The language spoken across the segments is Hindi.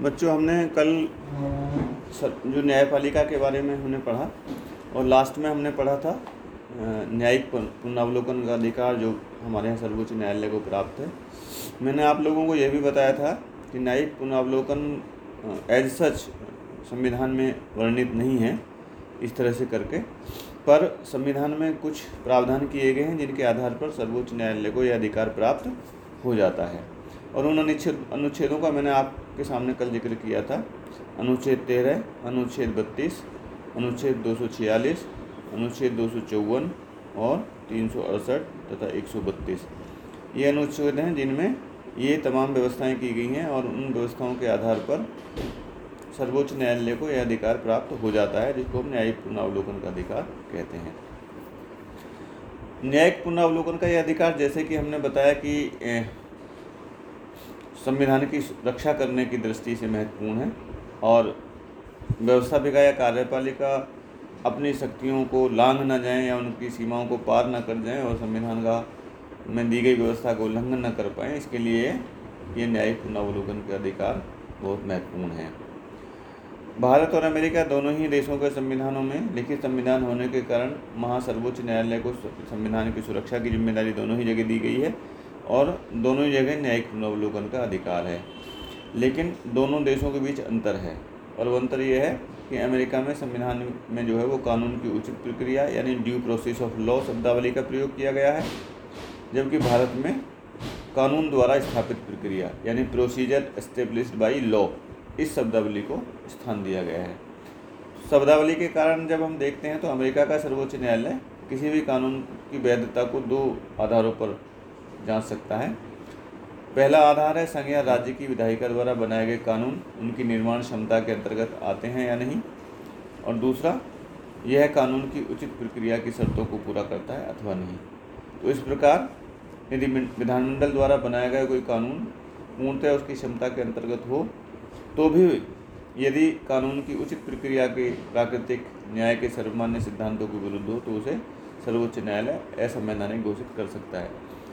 बच्चों, हमने कल जो न्यायपालिका के बारे में हमने पढ़ा, और लास्ट में हमने पढ़ा था न्यायिक पुन- पुनरावलोकन का अधिकार जो हमारे यहाँ सर्वोच्च न्यायालय को प्राप्त है। मैंने आप लोगों को यह भी बताया था कि न्यायिक पुनरावलोकन एज सच संविधान में वर्णित नहीं है, इस तरह से करके, पर संविधान में कुछ प्रावधान किए गए हैं जिनके आधार पर सर्वोच्च न्यायालय को यह अधिकार प्राप्त हो जाता है। और उन अनुच्छेद, अनुच्छेदों का मैंने आपके सामने कल ज़िक्र किया था। अनुच्छेद तेरह, अनुच्छेद बत्तीस, अनुच्छेद दो सौ छियालीस, अनुच्छेद दो सौ चौवन और तीन सौ अड़सठ तथा एक सौ बत्तीस। ये अनुच्छेद हैं जिनमें ये तमाम व्यवस्थाएँ की गई हैं और उन व्यवस्थाओं के आधार पर सर्वोच्च न्यायालय को यह अधिकार प्राप्त हो जाता है, जिसको हम न्यायिक पुनरावलोकन का अधिकार कहते हैं। न्यायिक पुनरावलोकन का यह अधिकार, जैसे कि हमने बताया कि संविधान की रक्षा करने की दृष्टि से महत्वपूर्ण है और व्यवस्थापिका या कार्यपालिका अपनी शक्तियों को लांघ न जाएँ या उनकी सीमाओं को पार न कर जाएँ और संविधान का में दी गई व्यवस्था का उल्लंघन न कर पाएँ, इसके लिए ये न्यायिक पुनरावलोकन के अधिकार बहुत महत्वपूर्ण है। भारत और अमेरिका दोनों ही देशों के संविधानों में लिखित संविधान होने के कारण महासर्वोच्च न्यायालय को संविधान की सुरक्षा की ज़िम्मेदारी दोनों ही जगह दी गई है। और दोनों जगह न्यायिक पुनरावलोकन का अधिकार है। लेकिन दोनों देशों के बीच अंतर है और वो अंतर यह है कि अमेरिका में संविधान में जो है वो कानून की उचित प्रक्रिया यानी ड्यू प्रोसेस ऑफ़ लॉ शब्दावली का प्रयोग किया गया है, जबकि भारत में कानून द्वारा स्थापित प्रक्रिया यानी प्रोसीजर एस्टेब्लिश्ड बाई लॉ इस शब्दावली को स्थान दिया गया है। शब्दावली के कारण जब हम देखते हैं तो अमेरिका का सर्वोच्च न्यायालय किसी भी कानून की वैधता को दो आधारों पर जाँच सकता है। पहला आधार है या राज्य की विधायिका द्वारा बनाए गए कानून, उनकी निर्माण क्षमता के अंतर्गत आते हैं या नहीं। और दूसरा, यह कानून की उचित प्रक्रिया की शर्तों को पूरा करता है अथवा नहीं। तो इस प्रकार, यदि विधानमंडल द्वारा बनाया गया कोई कानून पूर्णतः उसकी क्षमता के अंतर्गत हो तो भी यदि कानून की उचित प्रक्रिया के प्राकृतिक न्याय के सर्वमान्य सिद्धांतों के विरुद्ध हो तो उसे सर्वोच्च न्यायालय असंवैधानिक घोषित कर सकता है।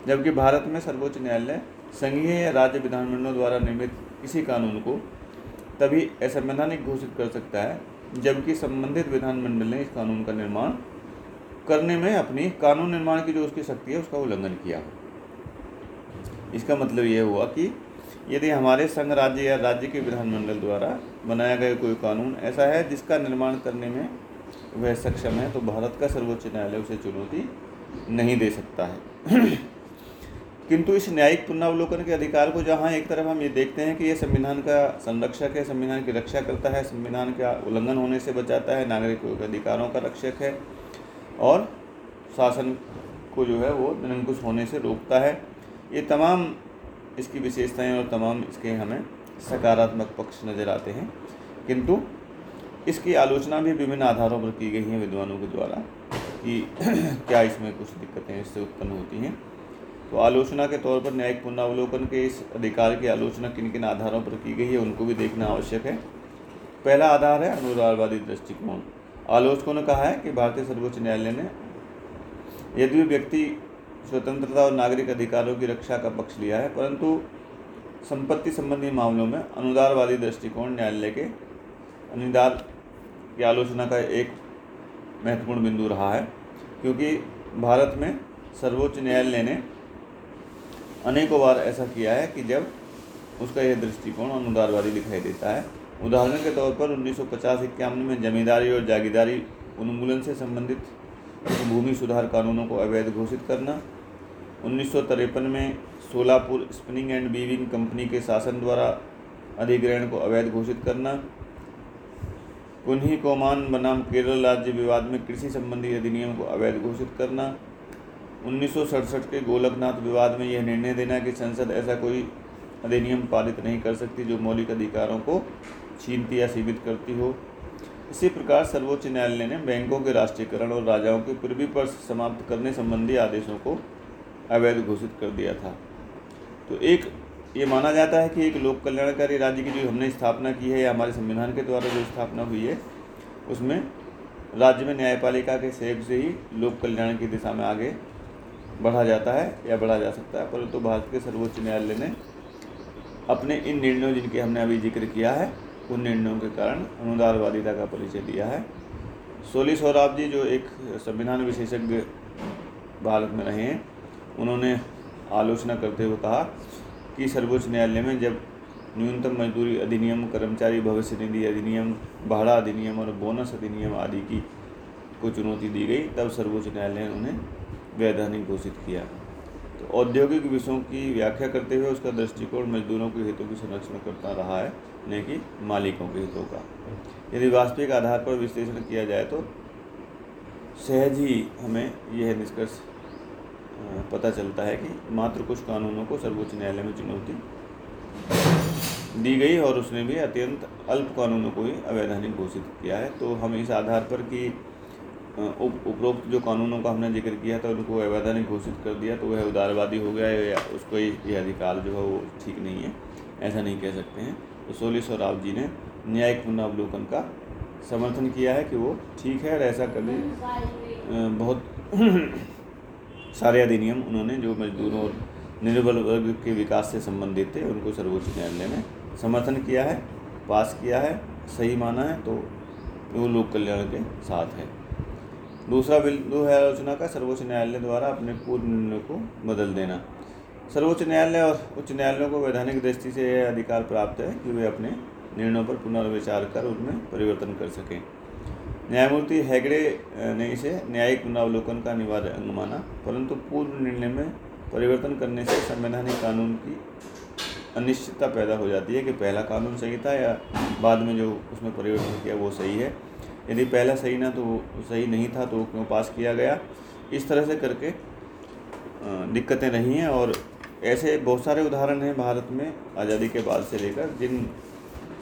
जबकि भारत में सर्वोच्च न्यायालय संघीय या राज्य विधानमंडलों द्वारा निर्मित किसी कानून को तभी असंवैधानिक घोषित कर सकता है, जबकि संबंधित विधानमंडल ने इस कानून का निर्माण करने में अपनी कानून निर्माण की जो उसकी शक्ति है, उसका उल्लंघन किया हो। इसका मतलब यह हुआ कि यदि हमारे संघ राज्य या राज्य के विधानमंडल द्वारा बनाया गया कोई कानून ऐसा है जिसका निर्माण करने में वह सक्षम है तो भारत का सर्वोच्च न्यायालय उसे चुनौती नहीं दे सकता है। किंतु इस न्यायिक पुनरावलोकन के अधिकार को जहाँ एक तरफ़ हम ये देखते हैं कि यह संविधान का संरक्षक है, संविधान की रक्षा करता है, संविधान का उल्लंघन होने से बचाता है, नागरिकों के अधिकारों का रक्षक है और शासन को जो है वो निरंकुश होने से रोकता है। ये तमाम इसकी विशेषताएँ और तमाम इसके हमें सकारात्मक पक्ष नज़र आते हैं। किंतु इसकी आलोचना भी विभिन्न आधारों पर की गई है विद्वानों के द्वारा कि क्या इसमें कुछ दिक्कतें इससे उत्पन्न होती हैं। तो आलोचना के तौर पर न्यायिक पुनरावलोकन के इस अधिकार की आलोचना किन किन आधारों पर की गई है, उनको भी देखना आवश्यक है। पहला आधार है अनुरागवादी दृष्टिकोण। आलोचकों ने कहा है कि भारतीय सर्वोच्च न्यायालय ने यदि व्यक्ति स्वतंत्रता और नागरिक अधिकारों की रक्षा का पक्ष लिया है, परंतु संपत्ति संबंधी मामलों में अनुदारवादी दृष्टिकोण न्यायालय के अनुदार की आलोचना का एक महत्वपूर्ण बिंदु रहा है, क्योंकि भारत में सर्वोच्च न्यायालय ने अनेकों बार ऐसा किया है कि जब उसका यह दृष्टिकोण अनुदारवादी दिखाई देता है, उदाहरण के तौर पर उन्नीस सौ पचास इक्यावन में जमींदारी और जागीदारी उन्मूलन से संबंधित भूमि सुधार कानूनों को अवैध घोषित करना, उन्नीस सौ तिरपन में Solapur spinning and weaving company के शासन द्वारा अधिग्रहण को अवैध घोषित करना, कुन्ही कोमान बनाम केरल राज्य विवाद में कृषि संबंधी अधिनियम को अवैध घोषित करना उन्नीस सौ सड़सठ के गोलकनाथ विवाद में यह निर्णय देना कि संसद ऐसा कोई अधिनियम पारित नहीं कर सकती जो मौलिक अधिकारों को छीनती या सीमित करती हो। इसी प्रकार सर्वोच्च न्यायालय ने बैंकों के राष्ट्रीयकरण और राजाओं के पूर्वी पर समाप्त करने संबंधी आदेशों को अवैध घोषित कर दिया था। तो एक, ये माना जाता है कि एक लोक कल्याणकारी राज्य की जो हमने स्थापना की है या हमारे संविधान के द्वारा जो स्थापना हुई है, उसमें राज्य में न्यायपालिका के सहयोग से ही लोक कल्याण की दिशा में आगे बढ़ा जाता है या बढ़ा जा सकता है। परंतु भारत के सर्वोच्च न्यायालय ने अपने इन निर्णयों जिनके हमने अभी ज़िक्र किया है, उन निर्णयों के कारण अनुदारवादिता का परिचय दिया है। सोली सौराब जी जो एक संविधान विशेषज्ञ भारत में रहे हैं, उन्होंने आलोचना करते हुए कहा कि सर्वोच्च न्यायालय में जब न्यूनतम मजदूरी अधिनियम, कर्मचारी भविष्य निधि अधिनियम, भाड़ा अधिनियम और बोनस अधिनियम आदि की को चुनौती दी गई, तब सर्वोच्च न्यायालय ने उन्हें वैधानिक घोषित किया। तो औद्योगिक विषयों की व्याख्या करते हुए उसका दृष्टिकोण मजदूरों के हितों की संरक्षण करता रहा है, न कि मालिकों के हितों का। यदि वास्तविक आधार पर विश्लेषण किया जाए तो सहज ही हमें यह निष्कर्ष पता चलता है कि मात्र कुछ कानूनों को सर्वोच्च न्यायालय में चुनौती दी गई और उसने भी अत्यंत अल्प कानूनों को ही अवैधानिक घोषित किया है। तो हम इस आधार पर कि उपरोक्त जो कानूनों का हमने ज़िक्र किया था, उनको अवैधानिक घोषित कर दिया तो वह उदारवादी हो गया या उसको ये अधिकार जो है वो ठीक नहीं है, ऐसा नहीं कह सकते हैं। तो सोलिस और राव जी ने न्यायिक पुनरावलोकन का समर्थन किया है कि वो ठीक है और ऐसा कभी बहुत सारे अधिनियम उन्होंने जो मजदूरों और निर्बल वर्ग के विकास से संबंधित थे, उनको सर्वोच्च न्यायालय ने समर्थन किया है, पास किया है, सही माना है तो वो लोक कल्याण के साथ है। दूसरा बिंदु है आलोचना का, सर्वोच्च न्यायालय द्वारा अपने पूर्व निर्णय को बदल देना। सर्वोच्च न्यायालय और उच्च न्यायालयों को वैधानिक दृष्टि से यह अधिकार प्राप्त है कि वे अपने निर्णयों पर पुनर्विचार कर उनमें परिवर्तन कर सकें। न्यायमूर्ति हेगड़े ने इसे न्यायिक पुनरावलोकन का अनिवार्य अंग माना, परंतु पूर्व निर्णय में परिवर्तन करने से संवैधानिक कानून की अनिश्चितता पैदा हो जाती है कि पहला कानून सही था या बाद में जो उसमें परिवर्तन किया वो सही है। यदि पहला सही ना तो सही नहीं था तो क्यों पास किया गया? इस तरह से करके दिक्कतें रही हैं और ऐसे बहुत सारे उदाहरण हैं भारत में आज़ादी के बाद से लेकर, जिन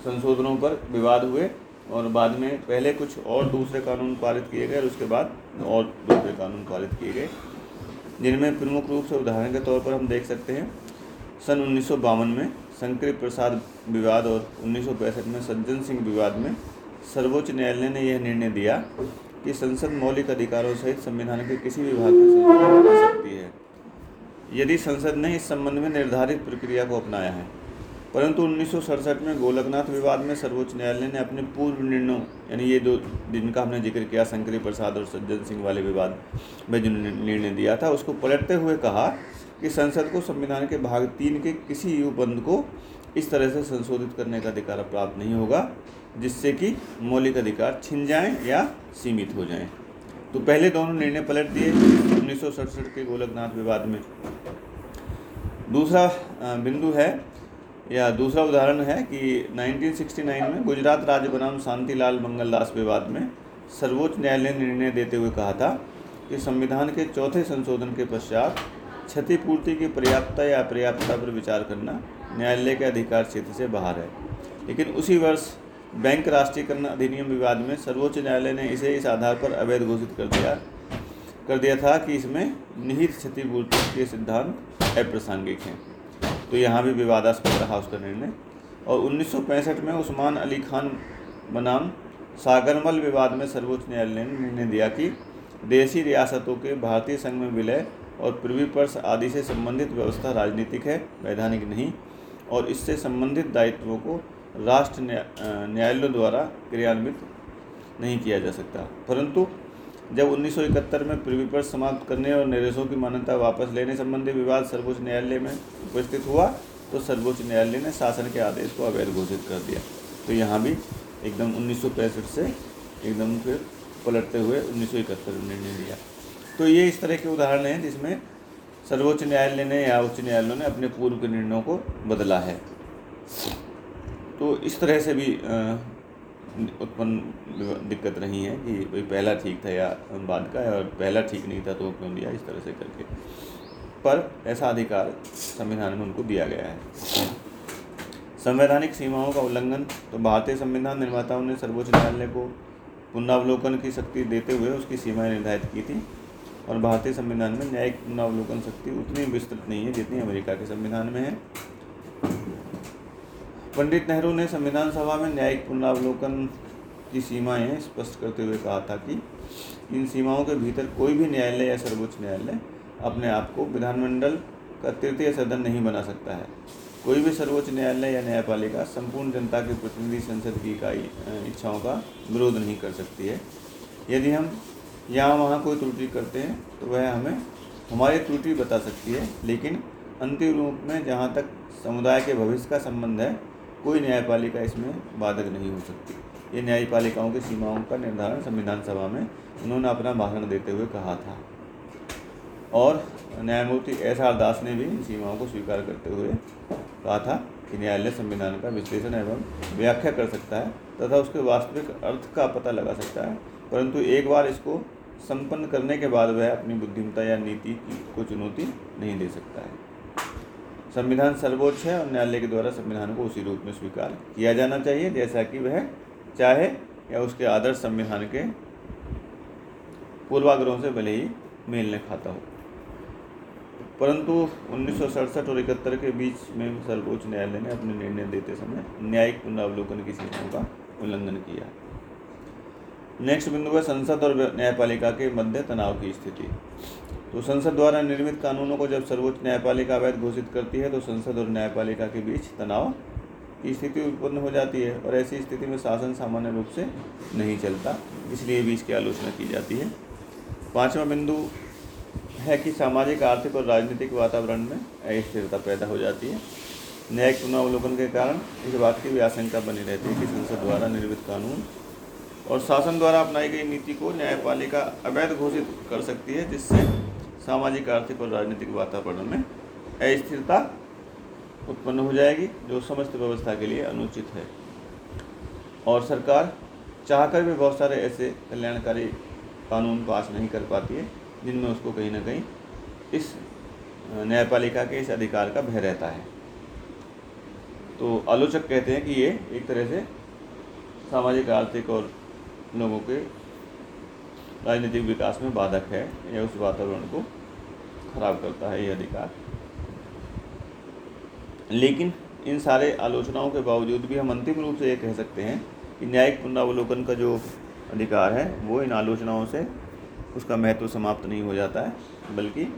संशोधनों पर विवाद हुए और बाद में पहले कुछ और दूसरे कानून पारित किए गए और उसके बाद और दूसरे कानून पारित किए गए, जिनमें प्रमुख रूप से उदाहरण के तौर पर हम देख सकते हैं। सन उन्नीस सौ बावन में शंकर प्रसाद विवाद और उन्नीस सौ पैंसठ में सज्जन सिंह विवाद में सर्वोच्च न्यायालय ने यह निर्णय दिया कि संसद मौलिक अधिकारों सहित संविधान के किसी भी भाग में सकती है। यदि संसद ने इस संबंध में निर्धारित प्रक्रिया को अपनाया है, परंतु उन्नीस सौ सड़सठ में गोलकनाथ विवाद में सर्वोच्च न्यायालय ने अपने पूर्व निर्णयों, यानी ये दो जिनका हमने ज़िक्र किया, शंकरी प्रसाद और सज्जन सिंह वाले विवाद में जो निर्णय दिया था, उसको पलटते हुए कहा कि संसद को संविधान के भाग तीन के किसी उपबंध को इस तरह से संशोधित करने का अधिकार प्राप्त नहीं होगा, जिससे कि मौलिक अधिकार छिन जाएँ या सीमित हो जाएँ। तो पहले दोनों निर्णय पलट दिए, उन्नीस सौ सड़सठ के गोलकनाथ विवाद में। दूसरा बिंदु है, या दूसरा उदाहरण है कि 1969 में गुजरात राज्य बनाम शांतिलाल मंगलदास विवाद में सर्वोच्च न्यायालय ने निर्णय देते हुए कहा था कि संविधान के चौथे संशोधन के पश्चात क्षतिपूर्ति की पर्याप्तता या अपर्याप्तता पर विचार करना न्यायालय के अधिकार क्षेत्र से बाहर है। लेकिन उसी वर्ष बैंक राष्ट्रीयकरण अधिनियम विवाद में सर्वोच्च न्यायालय ने इसे इस आधार पर अवैध घोषित कर दिया कर दिया था कि इसमें निहित क्षतिपूर्ति के सिद्धांत अप्रासंगिक हैं। तो यहाँ भी विवादास्पद रहा उसका निर्णय। और उन्नीस सौ पैंसठ में उस्मान अली खान बनाम सागरमल विवाद में सर्वोच्च न्यायालय ने निर्णय दिया कि देशी रियासतों के भारतीय संघ में विलय और प्रिवी पर्स आदि से संबंधित व्यवस्था राजनीतिक है, वैधानिक नहीं। और इससे संबंधित दायित्वों को राष्ट्र न्यायालयों द्वारा क्रियान्वित नहीं किया जा सकता। परंतु जब 1971 में प्रिवी पर समाप्त करने और निर्देशों की मान्यता वापस लेने संबंधी विवाद सर्वोच्च न्यायालय में उपस्थित हुआ तो सर्वोच्च न्यायालय ने शासन के आदेश को अवैध घोषित कर दिया। तो यहाँ भी एकदम उन्नीस सौ पैंसठ से एकदम फिर पलटते हुए उन्नीस सौ में निर्णय लिया। तो ये इस तरह के उदाहरण हैं जिसमें सर्वोच्च न्यायालय ने या उच्च न्यायालयों ने अपने पूर्व के निर्णयों को बदला है। तो इस तरह से भी उत्पन्न दिक्कत रही है कि भाई पहला ठीक था या बाद का, और पहला ठीक नहीं था तो क्यों दिया इस तरह से करके। पर ऐसा अधिकार संविधान में उनको दिया गया है। संवैधानिक सीमाओं का उल्लंघन तो भारतीय संविधान निर्माताओं ने सर्वोच्च न्यायालय को पुनरावलोकन की शक्ति देते हुए उसकी सीमाएँ निर्धारित की थी। और भारतीय संविधान में न्यायिक पुनरावलोकन शक्ति उतनी विस्तृत नहीं है जितनी अमेरिका के संविधान में है। पंडित नेहरू ने संविधान सभा में न्यायिक पुनरावलोकन की सीमाएँ स्पष्ट करते हुए कहा था कि इन सीमाओं के भीतर कोई भी न्यायालय या सर्वोच्च न्यायालय अपने आप को विधानमंडल का तृतीय सदन नहीं बना सकता है। कोई भी सर्वोच्च न्यायालय या न्यायपालिका संपूर्ण जनता के प्रतिनिधि संसद की इकाई इच्छाओं का विरोध नहीं कर सकती है। यदि हम यहाँ वहाँ कोई त्रुटि करते हैं तो वह हमें हमारी त्रुटि बता सकती है, लेकिन अंतिम रूप में जहाँ तक समुदाय के भविष्य का संबंध है, कोई न्यायपालिका इसमें बाधक नहीं हो सकती। ये न्यायपालिकाओं की सीमाओं का निर्धारण संविधान सभा में उन्होंने अपना भाषण देते हुए कहा था। और न्यायमूर्ति एस आर दास ने भी इन सीमाओं को स्वीकार करते हुए कहा था कि न्यायालय संविधान का विश्लेषण एवं व्याख्या कर सकता है, तथा उसके वास्तविक अर्थ का पता लगा सकता है, परंतु एक बार इसको संपन्न करने के बाद वह अपनी बुद्धिमता या नीति को चुनौती नहीं दे सकता है। संविधान सर्वोच्च है और न्यायालय के द्वारा संविधान को उसी रूप में स्वीकार किया जाना चाहिए, जैसा कि वह चाहे या उसके आदर्श संविधान के पूर्वाग्रहों से भले ही मेल न खाता हो। परंतु उन्नीस सौ सड़सठ और इकहत्तर के बीच में सर्वोच्च न्यायालय ने अपने निर्णय देते समय न्यायिक पुनरावलोकन की सीमाओं का उल्लंघन किया। नेक्स्ट बिंदु है संसद और न्यायपालिका के मध्य तनाव की स्थिति। तो संसद द्वारा निर्मित कानूनों को जब सर्वोच्च न्यायपालिका अवैध घोषित करती है तो संसद और न्यायपालिका के बीच तनाव की स्थिति उत्पन्न हो जाती है और ऐसी स्थिति में शासन सामान्य रूप से नहीं चलता, इसलिए भी इसकी आलोचना की जाती है। पाँचवा बिंदु है कि सामाजिक, आर्थिक और राजनीतिक वातावरण में अस्थिरता पैदा हो जाती है। न्यायिक पुनरावलोकन के कारण इस बात की भी आशंका बनी रहती है कि संसद द्वारा निर्मित कानून और शासन द्वारा अपनाई गई नीति को न्यायपालिका अवैध घोषित कर सकती है, जिससे सामाजिक, आर्थिक और राजनीतिक वातावरण में अस्थिरता उत्पन्न हो जाएगी, जो समस्त व्यवस्था के लिए अनुचित है। और सरकार चाहकर भी बहुत सारे ऐसे कल्याणकारी कानून पास नहीं कर पाती है, जिनमें उसको कहीं ना कहीं इस न्यायपालिका के इस अधिकार का भय रहता है। तो आलोचक कहते हैं कि ये एक तरह से सामाजिक, आर्थिक और लोगों के राजनीतिक विकास में बाधक है। या उस वातावरण को खराब करता है ये अधिकार। लेकिन इन सारे आलोचनाओं के बावजूद भी हम अंतिम रूप से ये कह सकते हैं कि न्यायिक पुनरावलोकन का जो अधिकार है, वो इन आलोचनाओं से उसका महत्व समाप्त नहीं हो जाता है, बल्कि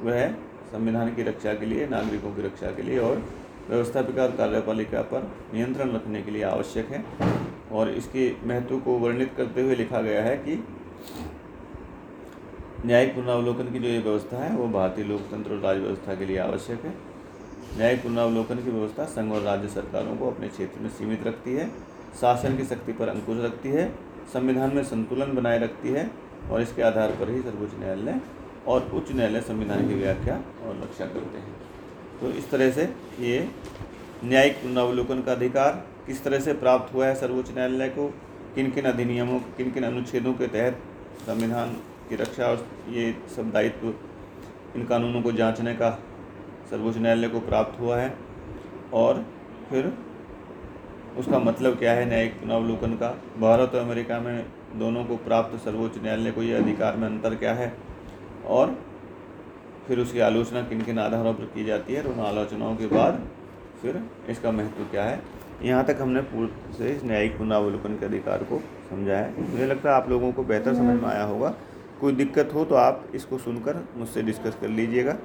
वह संविधान की रक्षा के लिए, नागरिकों की रक्षा के लिए और व्यवस्थापिका और कार्यपालिका पर नियंत्रण रखने के लिए आवश्यक है। और इसके महत्व को वर्णित करते हुए लिखा गया है कि न्यायिक पुनरावलोकन की जो ये व्यवस्था है, वो भारतीय लोकतंत्र और राज्य व्यवस्था के लिए आवश्यक है। न्यायिक पुनरावलोकन की व्यवस्था संघ और राज्य सरकारों को अपने क्षेत्र में सीमित रखती है, शासन की शक्ति पर अंकुश रखती है, संविधान में संतुलन बनाए रखती है और इसके आधार पर ही सर्वोच्च न्यायालय और उच्च न्यायालय संविधान की व्याख्या और रक्षा करते हैं। तो इस तरह से ये न्यायिक पुनरावलोकन का अधिकार किस तरह से प्राप्त हुआ है सर्वोच्च न्यायालय को? किन किन अधिनियमों किन किन अनुच्छेदों के तहत संविधान की रक्षा और ये सब दायित्व, इन कानूनों को जांचने का सर्वोच्च न्यायालय को प्राप्त हुआ है? और फिर उसका मतलब क्या है न्यायिक पुनरावलोकन का? भारत और अमेरिका में दोनों को प्राप्त सर्वोच्च न्यायालय को ये अधिकार में अंतर क्या है? और फिर उसकी आलोचना किन किन आधारों पर की जाती है? और उन आलोचनाओं के बाद फिर इसका महत्व क्या है? यहाँ तक हमने पूर्व से न्यायिक पुनरावलोकन के अधिकार को समझा है। मुझे लगता है आप लोगों को बेहतर समझ में आया होगा। कोई दिक्कत हो तो आप इसको सुनकर मुझसे डिस्कस कर लीजिएगा।